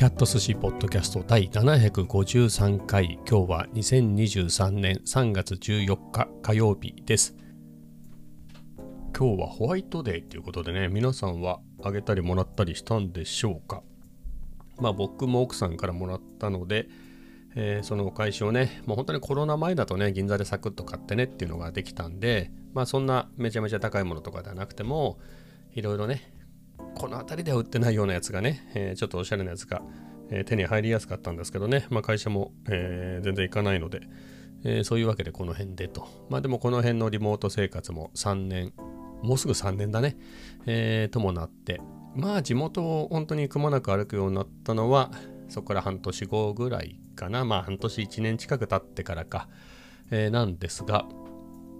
キャット寿司ポッドキャスト第753回。今日は2023年3月14日火曜日です。今日はホワイトデーということでね皆さんはあげたりもらったりしたんでしょうか？まあ僕も奥さんからもらったので、えー、そのお返しをねもう本当にコロナ前だとね銀座でサクッと買ってねっていうのができたんでまあそんなめちゃめちゃ高いものとかではなくてもいろいろねこの辺りでは売ってないようなやつがね、えー、ちょっとおしゃれなやつが、えー、手に入りやすかったんですけどね、まあ、会社も、えー、全然行かないので、えそういうわけでこの辺でと。まあでもこの辺のリモート生活も3年、もうすぐ3年だね、え、ともなって、まあ地元を本当にくまなく歩くようになったのは、そこから半年後ぐらいかな、まあ半年1年近く経ってからか、え、なんですが、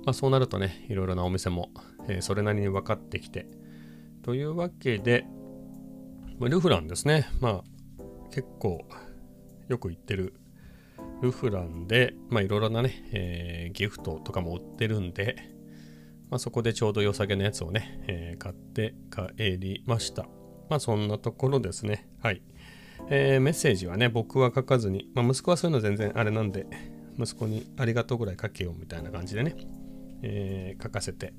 まあそうなるとね、いろいろなお店も、え、それなりに分かってきて、というわけで、ルフランですね。まあ、結構よく行ってるルフランで、まあいろいろなね、えー、ギフトとかも売ってるんで、まあそこでちょうど良さげなやつをね、えー、買って帰りました。まあそんなところですね。はい。えー、メッセージはね、僕は書かずに、まあ息子はそういうの全然あれなんで、息子にありがとうぐらい書けようみたいな感じでね、えー、書かせて、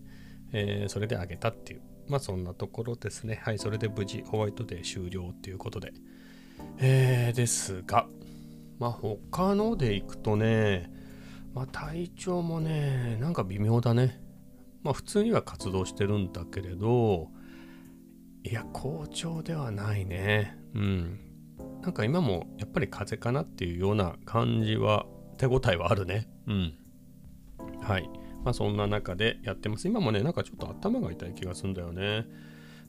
えー、それであげたっていうまあそんなところですね。はい、それで無事ホワイトデー終了ということで。えー、ですが、まあ他のでいくとね、まあ体調もね、なんか微妙だね。まあ普通には活動してるんだけれど、いや、好調ではないね。うん。なんか今もやっぱり風邪かなっていうような感じは、手応えはあるね。うん。はい。まあそんな中でやってます。今もね、なんかちょっと頭が痛い気がするんだよね。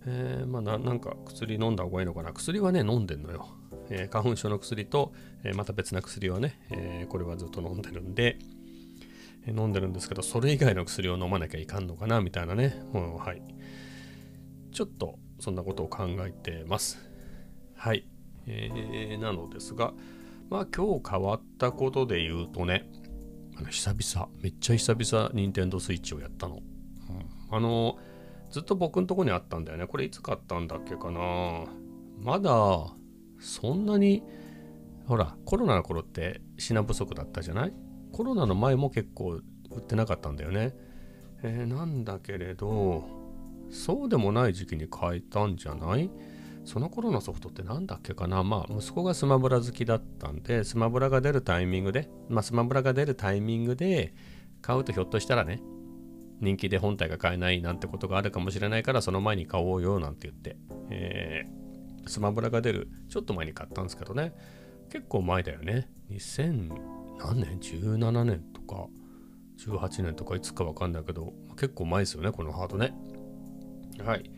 えー、まあななんか薬飲んだ方がいいのかな。薬はね、飲んでんのよ。えー、花粉症の薬と、えー、また別な薬はね、えこれはずっと飲んでるんで、え飲んでるんですけど、それ以外の薬を飲まなきゃいかんのかな、みたいなね。もうはい。ちょっとそんなことを考えてます。はい。えー、なのですが、まあ今日変わったことで言うとね、久々、めっちゃ久々、任天堂スイッチをやったの。うん、あの、ずっと僕のとこにあったんだよね。これいつ買ったんだっけかな。まだ、そんなに、ほら、コロナの頃って品不足だったじゃない？コロナの前も結構売ってなかったんだよね。えー、なんだけれど、そうでもない時期に買えたんじゃない？その頃のソフトって何だっけかな？まあ息子がスマブラ好きだったんでスマブラが出るタイミングでまあスマブラが出るタイミングで買うとひょっとしたらね人気で本体が買えないなんてことがあるかもしれないからその前に買おうよなんて言って、えー、スマブラが出るちょっと前に買ったんですけどね。結構前だよね。2000何年 ?17 年とか18年とかいつかわかんないけど結構前ですよねこのハードね。はい、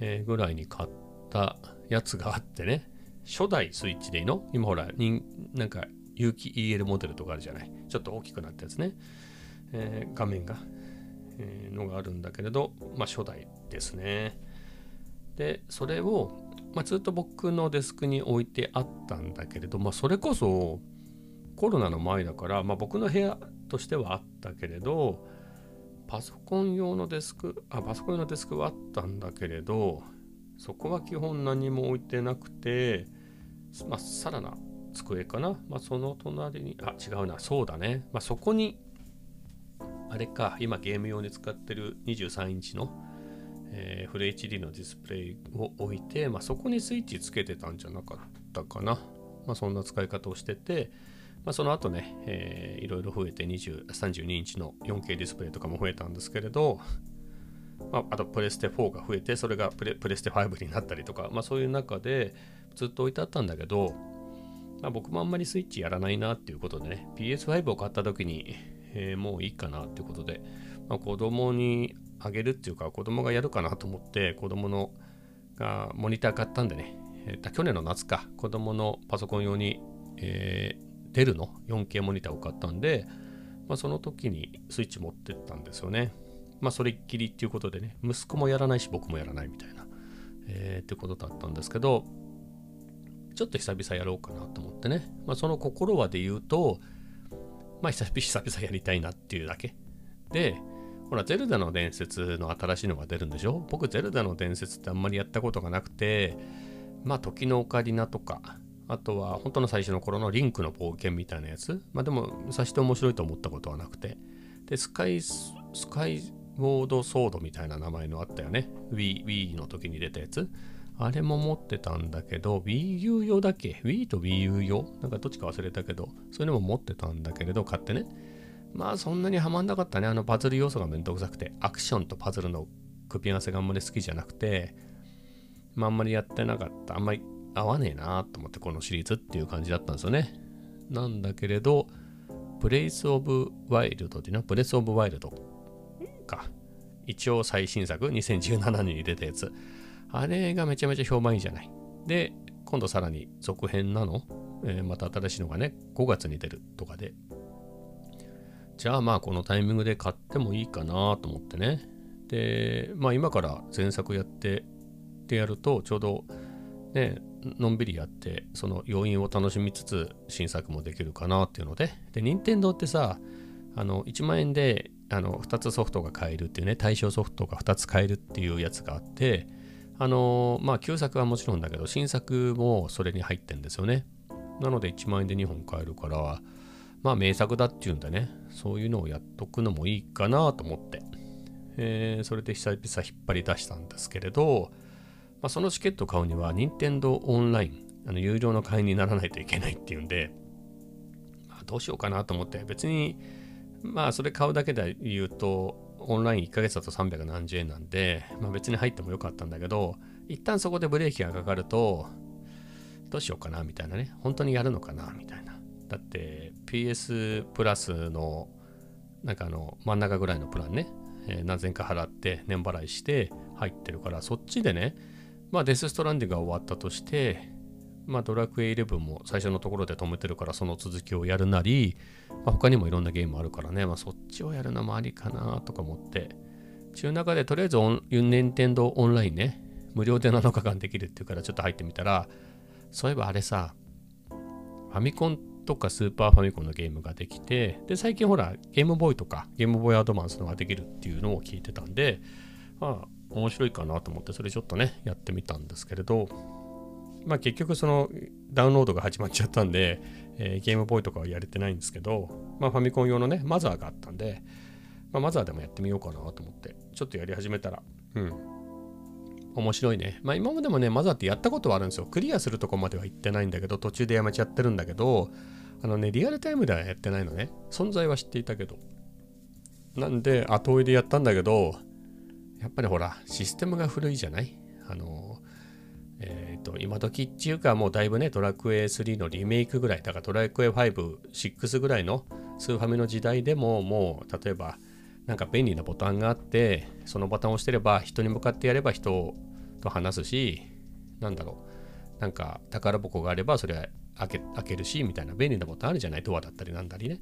えー、ぐらいに買ってたやつがあってね、初代スイッチでいいの？今ほら、なんか有機 EL モデルとかあるじゃない？ちょっと大きくなったやつね。えー、画面が、えー、のがあるんだけれど、まあ初代ですね。で、それを、まあ、ずっと僕のデスクに置いてあったんだけれど、まあそれこそコロナの前だから、まあ僕の部屋としてはあったけれど、パソコン用のデスク、あ、パソコン用のデスクはあったんだけれど、そこは基本何も置いてなくて、まあ、さらな机かな。まあ、その隣に、あ、違うな、そうだね。まあ、そこに、あれか、今ゲーム用に使ってる23インチの、えー、フル HD のディスプレイを置いて、まあ、そこにスイッチつけてたんじゃなかったかな。まあ、そんな使い方をしてて、まあ、その後ね、えー、いろいろ増えて20 32インチの 4K ディスプレイとかも増えたんですけれど、まあ、あとプレステ4が増えてそれがプレプレステ5になったりとか、まあ、そういう中でずっと置いてあったんだけど、まあ、僕もあんまりスイッチやらないなっていうことでね PS5 を買った時に、えー、もういいかなっていうことで、まあ、子供にあげるっていうか子供がやるかなと思って子供のがモニター買ったんでね、えー、去年の夏か子供のパソコン用に、えー、デルの 4K モニターを買ったんで、まあ、その時にスイッチ持ってったんですよね。まあ、それっきりっていうことでね、息子もやらないし、僕もやらないみたいな、えー、ってことだったんですけど、ちょっと久々やろうかなと思ってね、まあ、その心はで言うと、まあ、久々やりたいなっていうだけ。で、ほら、ゼルダの伝説の新しいのが出るんでしょ？僕、ゼルダの伝説ってあんまりやったことがなくて、まあ、時のオカリナとか、あとは本当の最初の頃のリンクの冒険みたいなやつ。まあでも、さして面白いと思ったことはなくて。で、スカイ、スカイウォードソードみたいな名前のあったよね。Wii, Wii の時に出たやつ。あれも持ってたんだけど、Wii U 用だっけ ?Wii と Wii U 用？なんかどっちか忘れたけど、そういうのも持ってたんだけれど、買ってね。まあそんなにはまんなかったね。あのパズル要素がめんどくさくて、アクションとパズルの組み合わせがあんまり好きじゃなくて、まああんまりやってなかった。あんまり合わねえなと思ってこのシリーズっていう感じだったんですよね。なんだけれど、ブレイス・オブ・ワイルドっていうのは、ブレス・オブ・ワイルドか。一応最新作、2017年に出たやつ。あれがめちゃめちゃ評判いいじゃない。で、今度さらに続編なの、えー、また新しいのがね、5月に出るとかで。じゃあまあこのタイミングで買ってもいいかなと思ってね。で、まあ今から前作やってってやると、ちょうどね、のんびりやって、その要因を楽しみつつ新作もできるかなっていうので、で、任天堂ってさ、あの、1万円であの2つソフトが買えるっていうね、対象ソフトが2つ買えるっていうやつがあって、あのまあ旧作はもちろんだけど、新作もそれに入ってんですよね。なので1万円で2本買えるから、まあ名作だっていうんでね、そういうのをやっとくのもいいかなと思って、えー、それで久々引っ張り出したんですけれど、まあ、そのチケット買うには、任天堂オンライン、あの有料の会員にならないといけないっていうんで、まあ、どうしようかなと思って、別に、まあそれ買うだけで言うと、オンライン1ヶ月だと300円なんで、まあ別に入ってもよかったんだけど、一旦そこでブレーキがかかると、どうしようかなみたいなね、本当にやるのかなみたいな。だって PS プラスのなんかあの真ん中ぐらいのプランね、えー、何千か払って年払いして入ってるからそっちでねまあデスストランディングが終わったとしてまあドラクエイ11も最初のところで止めてるからその続きをやるなり、まあ、他にもいろんなゲームあるからね、まあ、そっちをやるのもありかなとか思って。中中でとりあえず任天堂オンラインね。無料で7日間できるっていうからちょっと入ってみたらそういえばあれさファミコンとかスーパーファミコンのゲームができて、で、最近ほら、ゲームボーイとかゲームボーイアドバンスのができるっていうのを聞いてたんで、まあ、面白いかなと思って、それちょっとね、やってみたんですけれど、まあ結局そのダウンロードが始まっちゃったんで、えー、ゲームボーイとかはやれてないんですけど、まあファミコン用のね、マザーがあったんで、まあマザーでもやってみようかなと思って、ちょっとやり始めたら、うん、面白いね。まあ今までもね、マザーってやったことはあるんですよ。クリアするとこまでは行ってないんだけど、途中でやめちゃってるんだけど、あのね、リアルタイムではやってないのね。存在は知っていたけど。なんで、後追いでやったんだけど、やっぱりほら、システムが古いじゃない？あの、と、今時っていうかもうだいぶね、ドラクエ3のリメイクぐらい、だからドラクエ5、6ぐらいのスーファミの時代でももう、例えば、なんか便利なボタンがあって、そのボタンを押してれば人に向かってやれば人と話すし、なんだろう。なんか宝箱があればそれは開け開けるし、みたいな便利なボタンあるじゃない？ドアだったりなんだりね。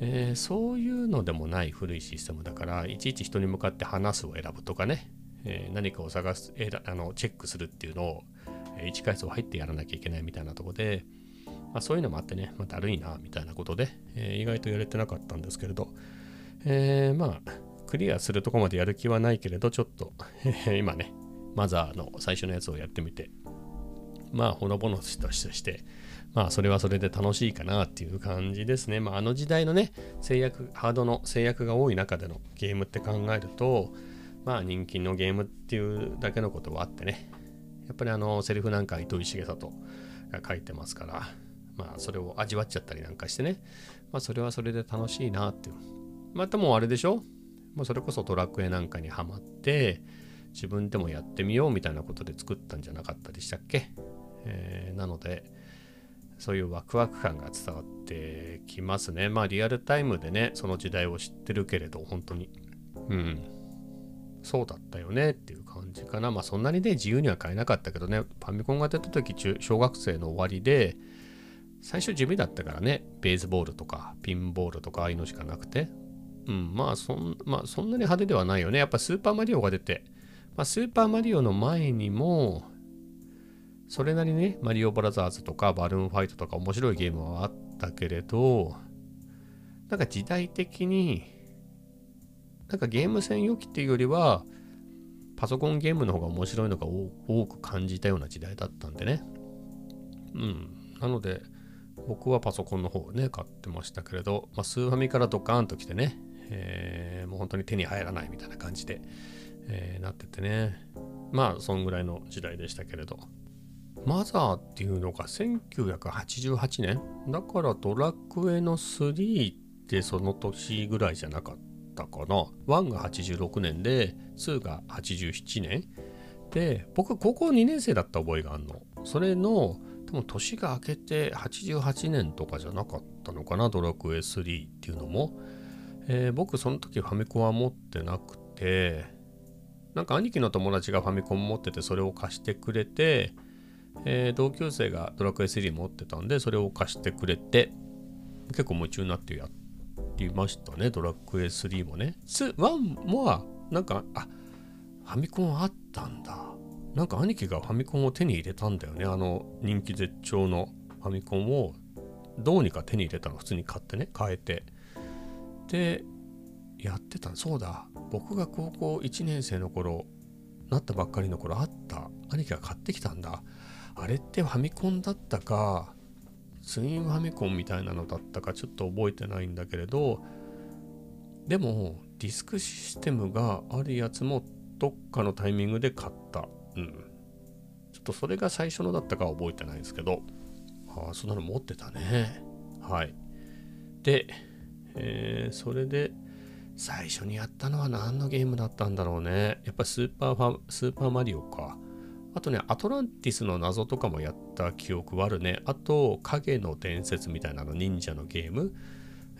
えー、そういうのでもない古いシステムだから、いちいち人に向かって話すを選ぶとかね、えー、何かを探す、え、あのチェックするっていうのを、1階層入ってやらなきゃいけないみたいなとこで、まあ、そういうのもあってね、まあ、だるいな、みたいなことで、えー、意外とやれてなかったんですけれど、えー、まあ、クリアするとこまでやる気はないけれど、ちょっと今ね、マザーの最初のやつをやってみて、まあ、ほのぼのとして、まあ、それはそれで楽しいかなっていう感じですね。まあ、あの時代のね、制約、ハードの制約が多い中でのゲームって考えると、まあ、人気のゲームっていうだけのことはあってね、やっぱりあの、セリフなんか糸井重里が書いてますから、まあ、それを味わっちゃったりなんかしてね、まあ、それはそれで楽しいなっていう。またもうあれでしょ？もうそれこそドラクエなんかにはまって自分でもやってみようみたいなことで作ったんじゃなかったでしたっけ、えー、なのでそういうワクワク感が伝わってきますね。まあリアルタイムでねその時代を知ってるけれど本当に。うん。そうだったよねっていう感じかな。まあそんなにね自由には買えなかったけどね。ファミコンが出た時中小学生の終わりで最初地味だったからね。ベースボールとかピンボールとかああいうのしかなくて。うん、まあそん、まあそんなに派手ではないよね。やっぱスーパーマリオが出て、まあ、スーパーマリオの前にも、それなりにね、マリオブラザーズとかバルーンファイトとか面白いゲームはあったけれど、なんか時代的に、なんかゲーム専用機っていうよりは、パソコンゲームの方が面白いのが多く感じたような時代だったんでね。うん。なので僕はパソコンの方をね買ってましたけれど、まあ、スーファミからドカーンと来てね、えー、もう本当に手に入らないみたいな感じで、えー、なっててねまあそんぐらいの時代でしたけれどマザーっていうのが1988年？だからドラクエの3ってその年ぐらいじゃなかったったかな。1が86年で2が87年。で僕高校2年生だった覚えがあるの。それの多分年が明けて88年とかじゃなかったのかなドラクエ3っていうのも、えー、僕その時ファミコンは持ってなくてなんか兄貴の友達がファミコン持っててそれを貸してくれて、えー、同級生がドラクエ3持ってたんでそれを貸してくれて結構夢中になってやっりましたね。ドラクエ3もね。1もはなんかあファミコンあったんだ。なんか兄貴がファミコンを手に入れたんだよね。あの人気絶頂のファミコンをどうにか手に入れたの。普通に買ってね。変えて。でやってた。そうだ。僕が高校1年生の頃なったばっかりの頃あった。兄貴が買ってきたんだ。あれってファミコンだったか。ツインファミコンみたいなのだったかちょっと覚えてないんだけれどでもディスクシステムがあるやつもどっかのタイミングで買ったうん。ちょっとそれが最初のだったかは覚えてないんですけど、ああ、そんなの持ってたね。はい。で、えー、それで、最初にやったのは何のゲームだったんだろうね。やっぱスーパーファ、スーパーマリオか。あとね、アトランティスの謎とかもやった記憶はあるね。あと、影の伝説みたいなの、忍者のゲーム、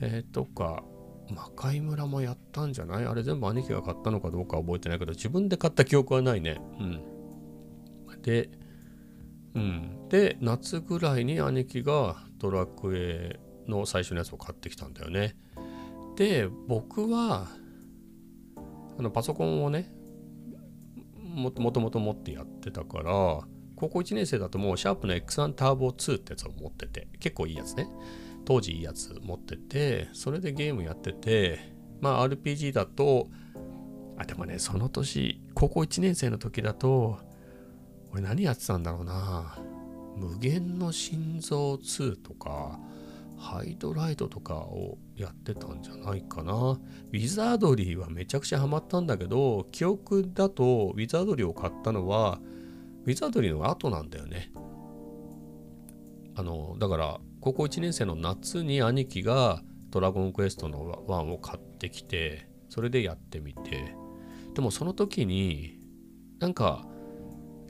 えー、とか、魔界村もやったんじゃない？あれ全部兄貴が買ったのかどうか覚えてないけど、自分で買った記憶はないね。うん。で、うん。で、夏ぐらいに兄貴がドラクエの最初のやつを買ってきたんだよね。で、僕は、あのパソコンをね、もともと持ってやってたから、高校1年生だともうシャープの X1 ターボ2ってやつを持ってて、結構いいやつね。当時いいやつ持ってて、それでゲームやってて、まあ RPG だと、あ、でもね、その年、高校1年生の時だと、俺何やってたんだろうな無限の心臓2とかハイドライトとかをやってたんじゃないかな。ウィザードリーはめちゃくちゃハマったんだけど、記憶だとウィザードリーを買ったのは、ウィザードリーの後なんだよね。あの、だから、高校1年生の夏に兄貴がドラゴンクエストの1を買ってきて、それでやってみて、でもその時に、なんか、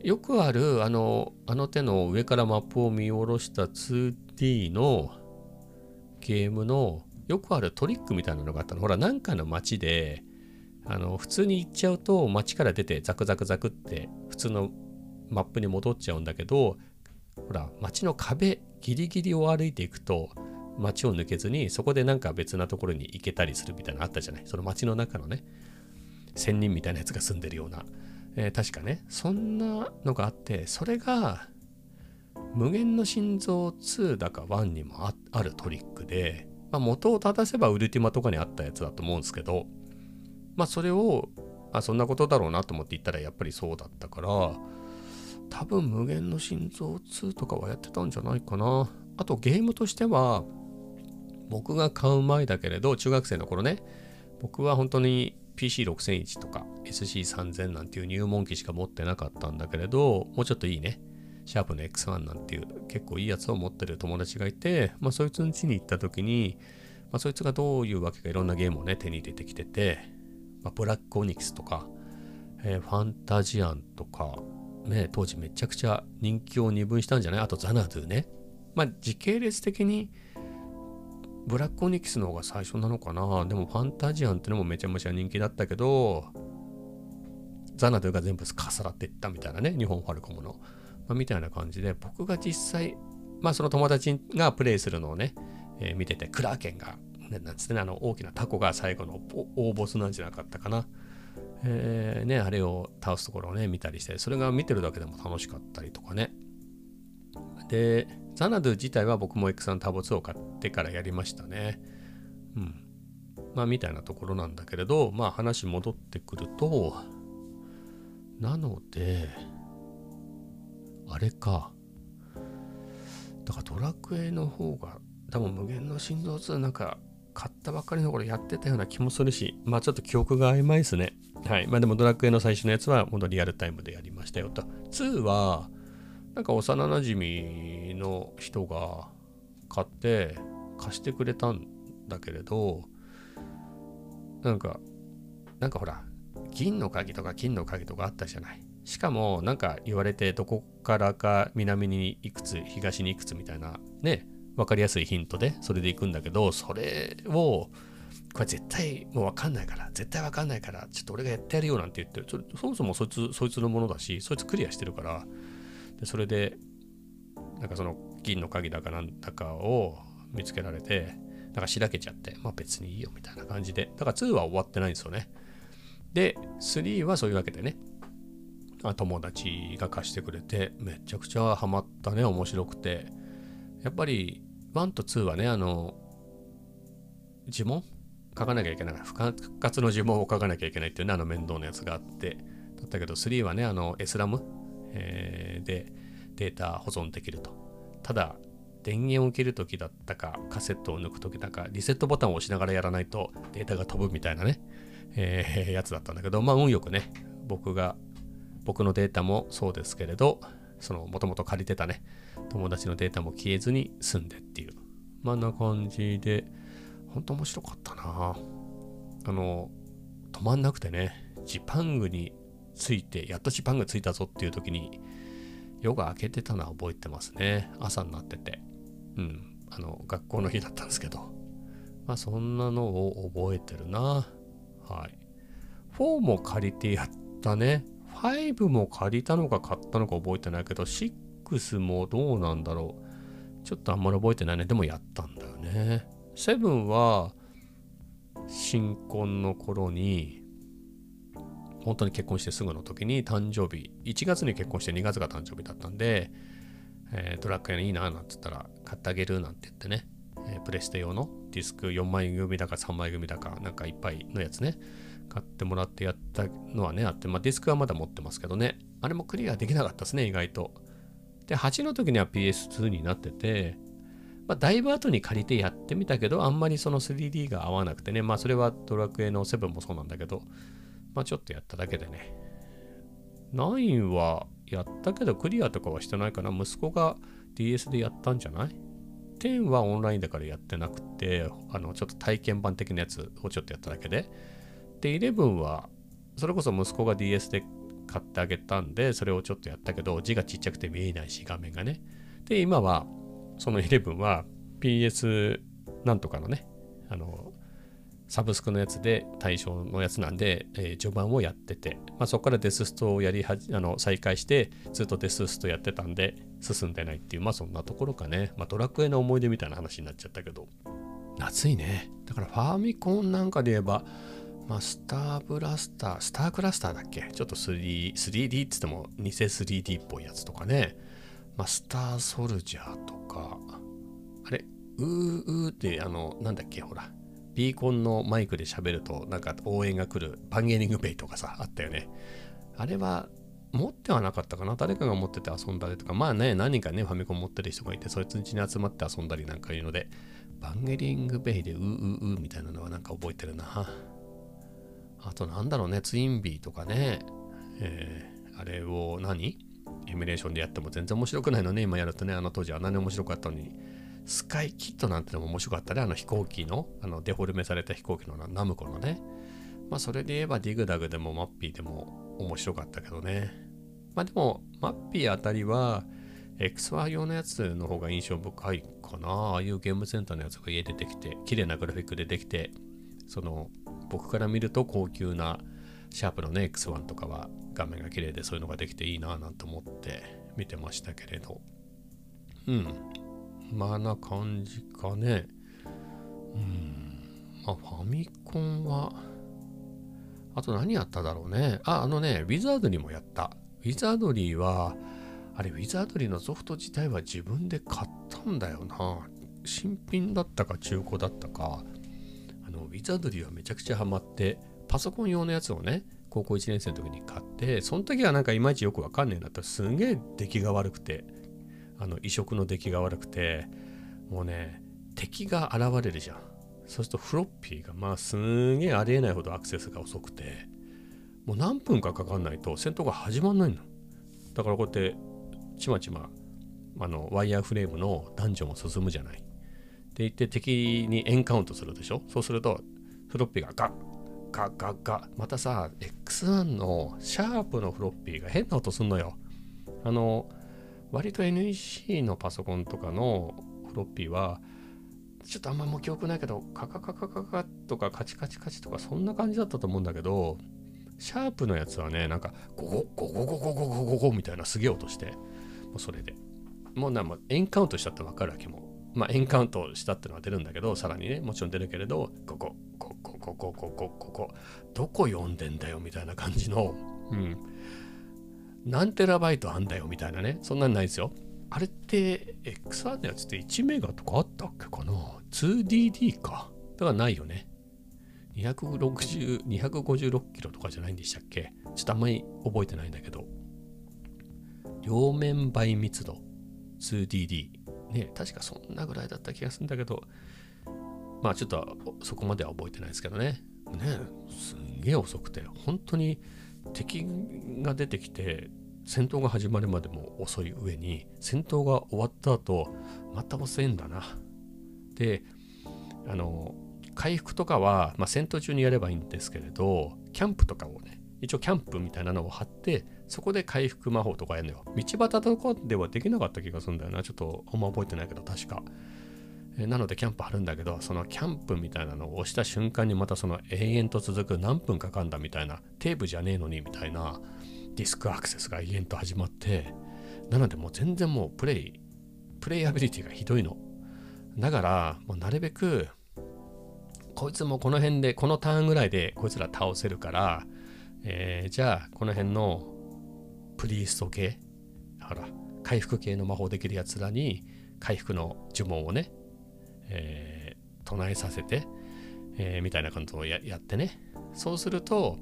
よくあるあのあの手の上からマップを見下ろした 2D のゲームのよくあるトリックみたいなのがあったの。ほら、なんかの街で、あの、普通に行っちゃうと街から出てザクザクザクって普通のマップに戻っちゃうんだけど、ほら、街の壁ギリギリを歩いていくと街を抜けずにそこでなんか別なところに行けたりするみたいなのあったじゃない？その街の中のね、仙人みたいなやつが住んでるような。えー、確かね、そんなのがあって、それが、無限の心臓2だか1にもあるトリックで、まあ、元を正せばウルティマとかにあったやつだと思うんですけど、まあそれを、あ、そんなことだろうなと思って言ったらやっぱりそうだったから、多分無限の心臓2とかはやってたんじゃないかな。あとゲームとしては、僕が買う前だけれど、中学生の頃ね、僕は本当に PC6001 とか SC3000 なんていう入門機しか持ってなかったんだけれど、もうちょっといいね、シャープの X1 なんていう結構いいやつを持ってる友達がいて、まあそいつの家に行った時に、まあそいつがどういうわけかいろんなゲームをね、手に入れてきてて、まあ、ブラックオニクスとか、えー、ファンタジアンとか、ね、当時めちゃくちゃ人気を二分したんじゃない？あとザナドゥね。まあ時系列的にブラックオニキスの方が最初なのかなでもファンタジアンってのもめちゃめちゃ人気だったけど、ザナドゥが全部かさらっていったみたいなね、日本ファルコムの。まあ、みたいな感じで、僕が実際、まあその友達がプレイするのをね、えー、見てて、クラーケンが、ね、なんつってね、あの大きなタコが最後の大ボスなんじゃなかったかな。えー、ね、あれを倒すところをね、見たりして、それが見てるだけでも楽しかったりとかね。で、ザナドゥ自体は僕も X3 ターボ2を買ってからやりましたね。うん。まあみたいなところなんだけれど、まあ話戻ってくると、なので、あれか。だからドラクエの方が多分無限の心臓2なんか買ったばっかりの頃やってたような気もするし、まあちょっと記憶が曖昧ですね。はい。まあでもドラクエの最初のやつは本当リアルタイムでやりましたよと。2は、なんか幼なじみの人が買って貸してくれたんだけれど、なんか、なんかほら、銀の鍵とか金の鍵とかあったじゃない。しかも、なんか言われて、どこからか南にいくつ、東にいくつみたいな、ね、分かりやすいヒントで、それで行くんだけど、それを、これ絶対もう分かんないから、絶対分かんないから、ちょっと俺がやってやるよなんて言ってる。そもそもそいつ、そいつのものだし、そいつクリアしてるから、でそれで、なんかその銀の鍵だかなんだかを見つけられて、なんかしらけちゃって、まあ別にいいよみたいな感じで。だから2は終わってないんですよね。で、3はそういうわけでね、あ友達が貸してくれて、めちゃくちゃハマったね、面白くて。やっぱり1と2はね、あの、呪文書かなきゃいけない。復活の呪文を書かなきゃいけないっていうね、あの面倒なやつがあって。だったけど、3はね、あの、エスラム、えー、でデータ保存できると。ただ、電源を切るときだったか、カセットを抜くときだか、リセットボタンを押しながらやらないとデータが飛ぶみたいなね、えー、やつだったんだけど、まあ運よくね、僕が、僕のデータもそうですけれど、その、もともと借りてたね、友達のデータも消えずに済んでっていう。まあんな感じで、ほんと面白かったなあの、止まんなくてね、ジパングについて、やっとジパングついたぞっていう時に、夜が明けてたのは覚えてますね。朝になってて。うん。あの、学校の日だったんですけど。まあそんなのを覚えてるな。はい。4も借りてやったね。5も借りたのか買ったのか覚えてないけど、6もどうなんだろう。ちょっとあんまり覚えてないね。でもやったんだよね。7は、新婚の頃に、本当に結婚してすぐの時に誕生日、1月に結婚して2月が誕生日だったんで、えー、ドラッグ屋にいいななんて言ったら、買ってあげるなんて言ってね、えー、プレステ用のディスク4枚組だか3枚組だか、なんかいっぱいのやつね、買ってもらってやったのはね、あって、まあディスクはまだ持ってますけどね、あれもクリアできなかったですね、意外と。で、8の時には PS2 になってて、まあ、だいぶ後に借りてやってみたけど、あんまりその 3D が合わなくてね、まあそれはドラクエの7もそうなんだけど、まあちょっとやっただけでね。9はやったけどクリアとかはしてないかな。息子が DS でやったんじゃない ?10 はオンラインだからやってなくて、あの、ちょっと体験版的なやつをちょっとやっただけで。で、11は、それこそ息子が DS で買ってあげたんで、それをちょっとやったけど、字がちっちゃくて見えないし、画面がね。で、今は、その11は PS なんとかのね、あの、サブスクのやつで対象のやつなんで、えー、序盤をやってて、まあ、そこからデスストをやりはあの再開してずっとデスストやってたんで進んでないっていうまあそんなところかね、まあ、ドラクエの思い出みたいな話になっちゃったけど。夏いね。だからファーミコンなんかで言えばまあ、スターブラスター、スタークラスターだっけ？ちょっと 3D、3D って言っても偽 3D っぽいやつとかね。まあ、スターソルジャーとか、あれ、うーうーってあの、なんだっけほら、ビーコンのマイクで喋るとなんか応援が来るパンゲーニングペイとかさあったよね。あれは持ってはなかったかな？誰かが持ってて遊んだりとか。まあね何人かねファミコン持ってる人がいてそいつん家に集まって遊んだりなんかいうのでバンゲリングベイでううううみたいなのはなんか覚えてるな。あとなんだろうねツインビーとかね。えー、あれを何？エミュレーションでやっても全然面白くないのね今やるとねあの当時あんなに面白かったのにスカイキットなんてのも面白かったね。あの飛行機の、あのデフォルメされた飛行機のナムコのね。まあそれで言えばディグダグでもマッピーでも面白かったけどね。まあでも、マッピーあたりは、XY 用のやつの方が印象深いかな。ああいうゲームセンターのやつが家出てきて、綺麗なグラフィックでできて、その、僕から見ると高級なシャープのね、X1 とかは画面が綺麗でそういうのができていいなぁなんて思って見てましたけれど。うん。まあな感じかね。うん。まあファミコンは、あと何やっただろうね。あ、あのね、ウィザードリーもやった。ウィザードリーは、あれ、ウィザードリーのソフト自体は自分で買ったんだよな。新品だったか中古だったか。あの、ウィザードリーはめちゃくちゃハマって、パソコン用のやつをね、高校1年生の時に買って、その時はなんかいまいちよくわかんねえんだったらすんげえ出来が悪くて、あの移植の出来が悪くてもうね敵が現れるじゃん。そうするとフロッピーがまあすんげえありえないほどアクセスが遅くてもう何分かかかんないと戦闘が始まんないの。だからこうやってちまちまあのワイヤーフレームのダンジョンを進むじゃない。で言って敵にエンカウントするでしょ。そうするとフロッピーがガッガガガまたさ X1 のシャープのフロッピーが変な音すんのよ。あの割と NEC のパソコンとかのフロッピーはちょっとあんまも記憶ないけどカカカカカカとかカチカチカチとかそんな感じだったと思うんだけどシャープのやつはねなんかゴゴゴゴゴゴゴゴゴゴみたいなすげえ音してもうそれでもうなもエンカウントしたって分かるわけもまあエンカウントしたってのは出るんだけどさらにねもちろん出るけれどこここここここここどこ読んでんだよみたいな感じのうん何テラバイトあんだよみたいなねそんなんないですよあれって XR のやつって1メガとかあったっけかな 2DD かだからないよね260 256キロとかじゃないんでしたっけちょっとあんまり覚えてないんだけど両面倍密度 2DD ね確かそんなぐらいだった気がするんだけどまあちょっとそこまでは覚えてないですけどね。ねすんげえ遅くて本当に敵が出てきて戦闘が始まるまでも遅い上に戦闘が終わった後また遅いんだな。であの回復とかは、まあ、戦闘中にやればいいんですけれどキャンプとかをね一応キャンプみたいなのを貼ってそこで回復魔法とかやるのよ。道端とかではできなかった気がするんだよな。ちょっとあんま覚えてないけど確か。なのでキャンプ貼るんだけどそのキャンプみたいなのを押した瞬間にまたその永遠と続く何分かかんだみたいなテープじゃねえのにみたいなディスクアクセスが永遠と始まってなのでもう全然もうプレイプレイアビリティがひどいの。だからもうなるべくこいつもこの辺でこのターンぐらいでこいつら倒せるから、えー、じゃあこの辺のプリースト系ほら回復系の魔法できるやつらに回復の呪文をね、えー、唱えさせて、えー、みたいな感じをやってね。そうすると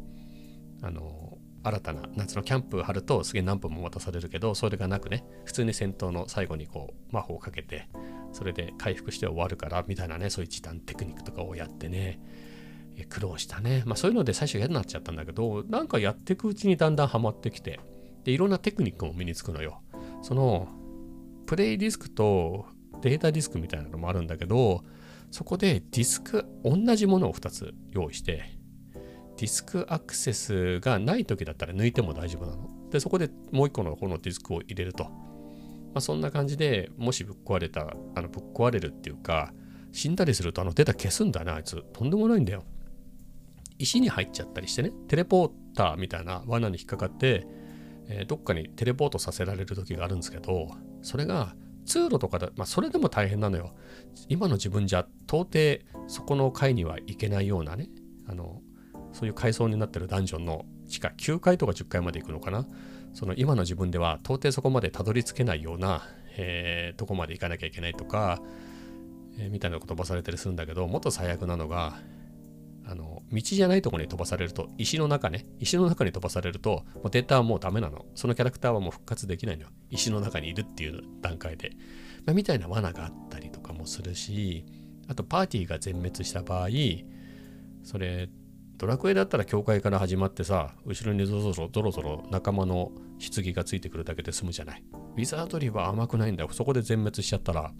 あの新たな夏のキャンプ貼るとすげえ何分も渡されるけどそれがなくね普通に戦闘の最後にこう魔法をかけてそれで回復して終わるからみたいなねそういう時短テクニックとかをやってね苦労したね。まあそういうので最初嫌になっちゃったんだけどなんかやっていくうちにだんだんハマってきてでいろんなテクニックも身につくのよ。そのプレイディスクとデータディスクみたいなのもあるんだけどそこでディスク同じものを2つ用意してディスクアクセスがない時だったら抜いても大丈夫なの。でそこでもう一個のこのディスクを入れると。まあ、そんな感じでもしぶっ壊れたあのぶっ壊れるっていうか死んだりするとあのデータ消すんだねあいつ。とんでもないんだよ。石に入っちゃったりしてねテレポーターみたいな罠に引っかかって、えー、どっかにテレポートさせられる時があるんですけどそれが通路とかで、まあ、それでも大変なのよ。今の自分じゃ到底そこの階には行けないようなねあのそういう階層になってるダンジョンの地下9階とか10階まで行くのかな。その今の自分では到底そこまでたどり着けないような、えー、とこまで行かなきゃいけないとか、えー、みたいなことばされたりするんだけどもっと最悪なのがあの道じゃないとこに飛ばされると石の中ね石の中に飛ばされるともうデータはもうダメなの。そのキャラクターはもう復活できないのよ。石の中にいるっていう段階で、まあ、みたいな罠があったりとかもするしあとパーティーが全滅した場合それドラクエだったら教会から始まってさ後ろにぞろぞろぞろぞろ仲間の棺がついてくるだけで済むじゃない。ウィザードリーは甘くないんだよ。そこで全滅しちゃったら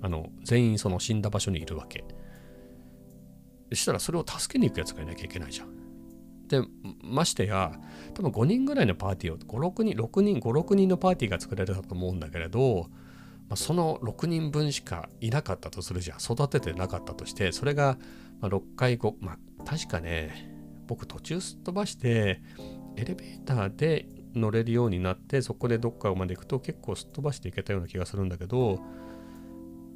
あの全員その死んだ場所にいるわけ。したらそれを助けに行くやつがいなきゃいけないじゃん。でましてや多分5人ぐらいのパーティーを56人6人56人のパーティーが作られたと思うんだけれどまあ、その6人分しかいなかったとするじゃん。育ててなかったとしてそれが6回後まあ確かね僕途中すっ飛ばしてエレベーターで乗れるようになってそこでどっかまで行くと結構すっ飛ばしていけたような気がするんだけど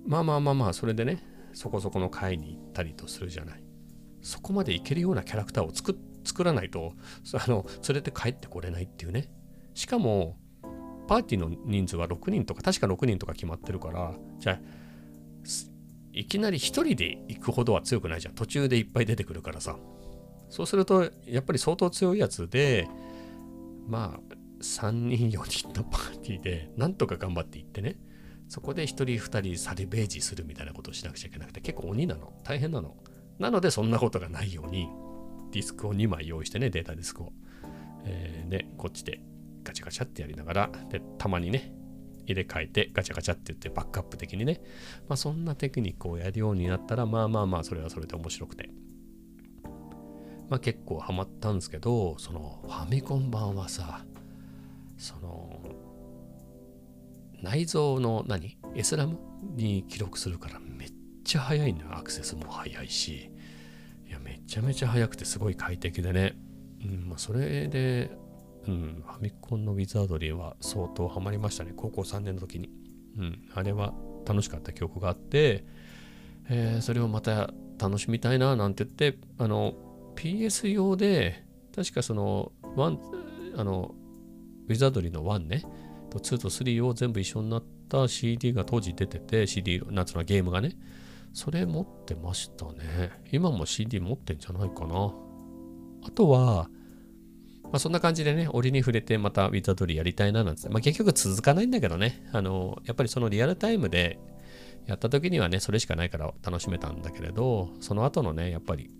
まあまあまあまあそれでねそこそこの階に行ったりとするじゃない。そこまで行けるようなキャラクターを作作らないとあの連れて帰ってこれないっていうねしかもパーティーの人数は6人とか、確か6人とか決まってるから、じゃあ、いきなり1人で行くほどは強くないじゃん。途中でいっぱい出てくるからさ。そうすると、やっぱり相当強いやつで、まあ、3人4人のパーティーでなんとか頑張っていってねそこで1人2人サリベージするみたいなことをしなくちゃいけなくて結構鬼なの大変なのなのでそんなことがないようにディスクを2枚用意してねデータディスクを、えー、でこっちでガチャガチャってやりながらでたまにね入れ替えてガチャガチャって言ってバックアップ的にねまあそんなテクニックをやるようになったらまあまあまあそれはそれで面白くて。まあ結構ハマったんですけどそのファミコン版はさその内蔵の何？S ラム？に記録するからめっちゃ速いのよ。アクセスも速いし。いやめちゃめちゃ速くてすごい快適でね、うんまあ、それで、うん、ファミコンのウィザードリーは相当ハマりましたね。高校3年の時に、うん、あれは楽しかった記憶があって、えー、それをまた楽しみたいななんて言ってあの PS 用で確かその1あのウィザードリーの1ね。と2と3を全部一緒になった CD が当時出てて CD なんつうのゲームがね。それ持ってましたね。今も CD 持ってんじゃないかな。あとはまあ、そんな感じでね、折に触れてまたウィザードリーやりたいななんて、まあ、結局続かないんだけどね、あの、やっぱりそのリアルタイムでやった時にはね、それしかないから楽しめたんだけれど、その後のね、やっぱり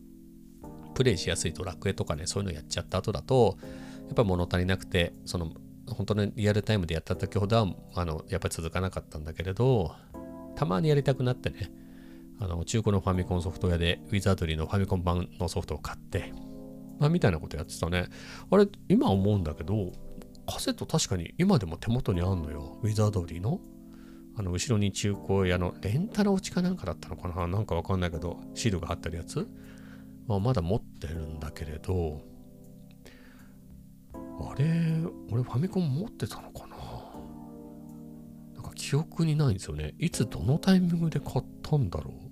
プレイしやすいドラクエとかね、そういうのやっちゃった後だと、やっぱ物足りなくて、その本当にリアルタイムでやった時ほどはあのやっぱり続かなかったんだけれどたまにやりたくなってねあの中古のファミコンソフト屋でウィザードリーのファミコン版のソフトを買ってまあみたいなことやってたね。あれ今思うんだけどカセット確かに今でも手元にあんのよ。ウィザードリーの。あの後ろに中古屋のレンタル落ちかなんかだったのかな？なんかわかんないけどシールが貼ってるやつ、まあ、まだ持ってるんだけれどあれ俺ファミコン持ってたのかな？なんか記憶にないんですよね。いつどのタイミングで買ったんだろう？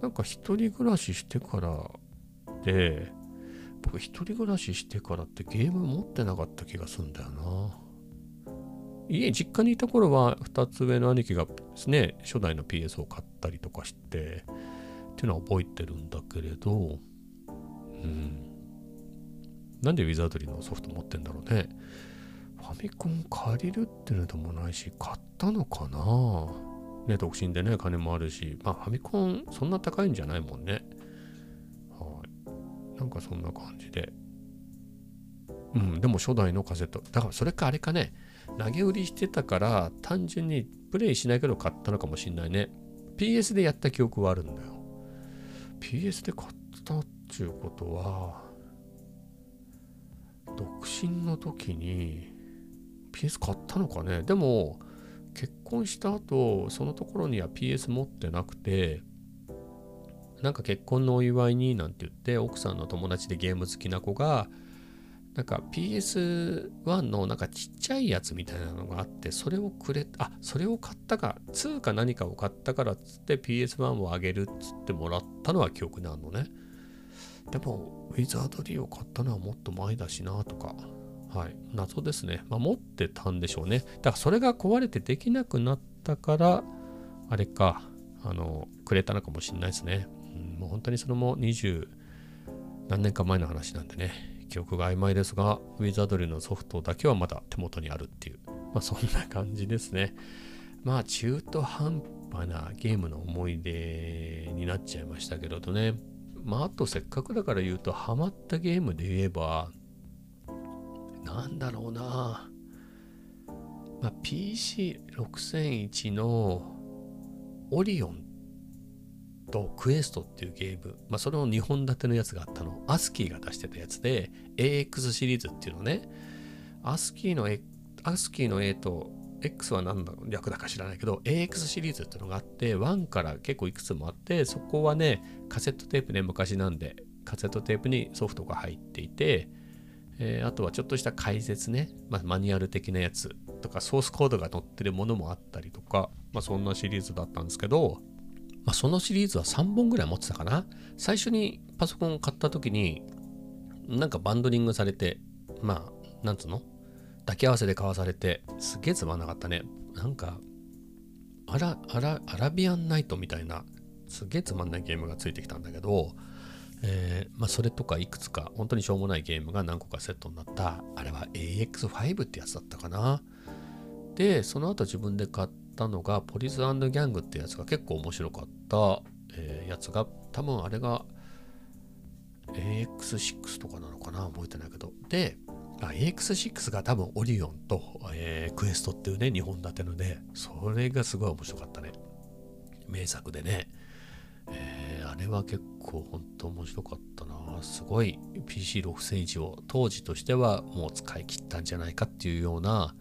なんか一人暮らししてからで僕一人暮らししてからってゲーム持ってなかった気がすんだよな。家実家にいた頃は2つ上の兄貴がですね初代の PS を買ったりとかしてっていうのは覚えてるんだけれどうん。なんでウィザードリーのソフト持ってんだろうね。ファミコン借りるってのでもないし、買ったのかな。ね、独身でね、金もあるし、まあファミコンそんな高いんじゃないもんね。はい。なんかそんな感じで。うん、でも初代のカセット。だからそれかあれかね、投げ売りしてたから単純にプレイしないけど買ったのかもしんないね。PS でやった記憶はあるんだよ。PS で買ったっていうことは、独身の時に PS 買ったのかねでも結婚した後そのところには PS 持ってなくてなんか結婚のお祝いになんて言って奥さんの友達でゲーム好きな子がなんか PS1 のなんかちっちゃいやつみたいなのがあってそれをくれあそれを買ったか2か何かを買ったからっつって PS1 をあげるっつってもらったのは記憶にあるのね。でも、ウィザードリーを買ったのはもっと前だしなとか、はい、謎ですね。まあ、持ってたんでしょうね。だからそれが壊れてできなくなったから、あれか、あの、くれたのかもしれないですね。うん、もう本当にそれも20何年か前の話なんでね、記憶が曖昧ですが、ウィザードリーのソフトだけはまだ手元にあるっていう、まあそんな感じですね。まあ中途半端なゲームの思い出になっちゃいましたけどね。まあ、あとせっかくだから言うと、ハマったゲームで言えば、なんだろうな。まあ、PC6001 のオリオンとクエストっていうゲーム、まあ、それの2本立てのやつがあったの。アスキーが出してたやつで、AX シリーズっていうのね。アスキーの、アスキーの A と X は何だ略だか知らないけど AX シリーズっていうのがあって1から結構いくつもあってそこはねカセットテープね昔なんでカセットテープにソフトが入っていて、えー、あとはちょっとした解説ね、まあ、マニュアル的なやつとかソースコードが載ってるものもあったりとか、まあ、そんなシリーズだったんですけど、まあ、そのシリーズは3本ぐらい持ってたかな。最初にパソコンを買った時になんかバンドリングされてまあなんつうの？抱き合わせで交わされてすげえつまんなかったね。なんかアラアラアラビアンナイトみたいなすげえつまんないゲームがついてきたんだけど、えー、まあ、それとかいくつか本当にしょうもないゲームが何個かセットになったあれは AX5 ってやつだったかな。でその後自分で買ったのがポリスギャングってやつが結構面白かった、えー、やつが多分あれが AX6 とかなのかな覚えてないけど。で AX6 が多分オリオンと、えー、クエストっていうね2本立てのでそれがすごい面白かったね。名作でね。えー、あれは結構本当面白かったな。すごい PC6000 を当時としてはもう使い切ったんじゃないかっていうような、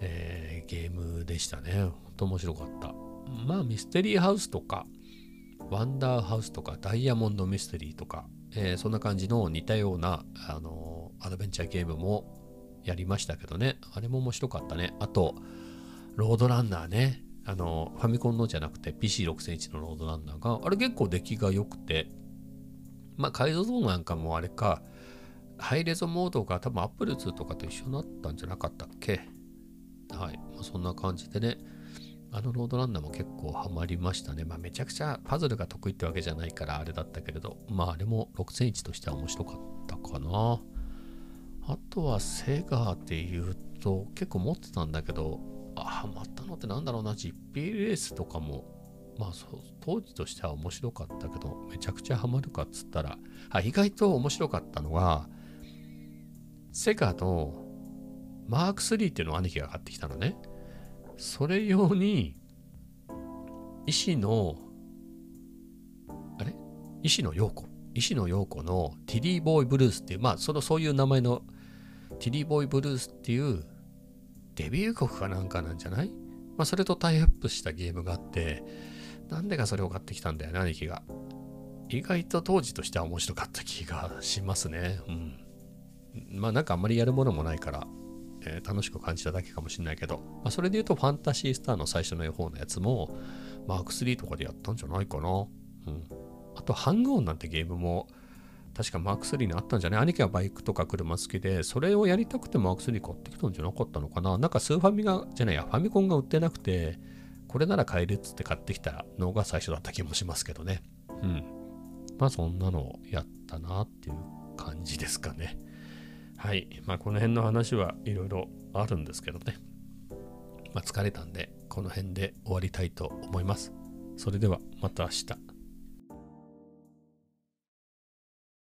えー、ゲームでしたね。本当面白かった。まあミステリーハウスとか、ワンダーハウスとか、ダイヤモンドミステリーとか、えー、そんな感じの似たような、あのアドベンチャーゲームもやりましたけどね。あれも面白かったね。あと、ロードランナーね。あの、ファミコンのじゃなくて PC6001 のロードランナーが、あれ結構出来が良くて、まあ解像度なんかもあれか、ハイレゾモードが多分アップル2とかと一緒になったんじゃなかったっけ？はい。まあ、そんな感じでね、あのロードランナーも結構ハマりましたね。まあめちゃくちゃパズルが得意ってわけじゃないからあれだったけれど、まああれも6001としては面白かったかな。あとはセガで言うと結構持ってたんだけど、あ、ハマったのってなんだろうな、GPLS とかも、まあそう当時としては面白かったけど、めちゃくちゃハマるかっつったら、あ意外と面白かったのが、セガのマーク3っていうのを兄貴が買ってきたのね。それ用に、石の、あれ？石野陽子。石野陽子のティリーボーイブルースっていう、まあそのそういう名前のティリーボーイブルースっていうデビュー曲かなんかなんじゃない？まあ、それとタイアップしたゲームがあって、なんでかそれを買ってきたんだよね、兄貴が。意外と当時としては面白かった気がしますね。うん。まあなんかあんまりやるものもないから、えー、楽しく感じただけかもしれないけど、まあ、それで言うとファンタシースターの最初の方のやつも、マーク3とかでやったんじゃないかな。うん。あと、ハングオンなんてゲームも、確かマーク3にあったんじゃない？兄貴はバイクとか車好きで、それをやりたくてマーク3買ってきたんじゃなかったのかな？なんかスーファミが、じゃないや、ファミコンが売ってなくて、これなら買えるっつって買ってきたのが最初だった気もしますけどね。うん。まあそんなのをやったなっていう感じですかね。はい。まあこの辺の話はいろいろあるんですけどね。まあ疲れたんで、この辺で終わりたいと思います。それではまた明日。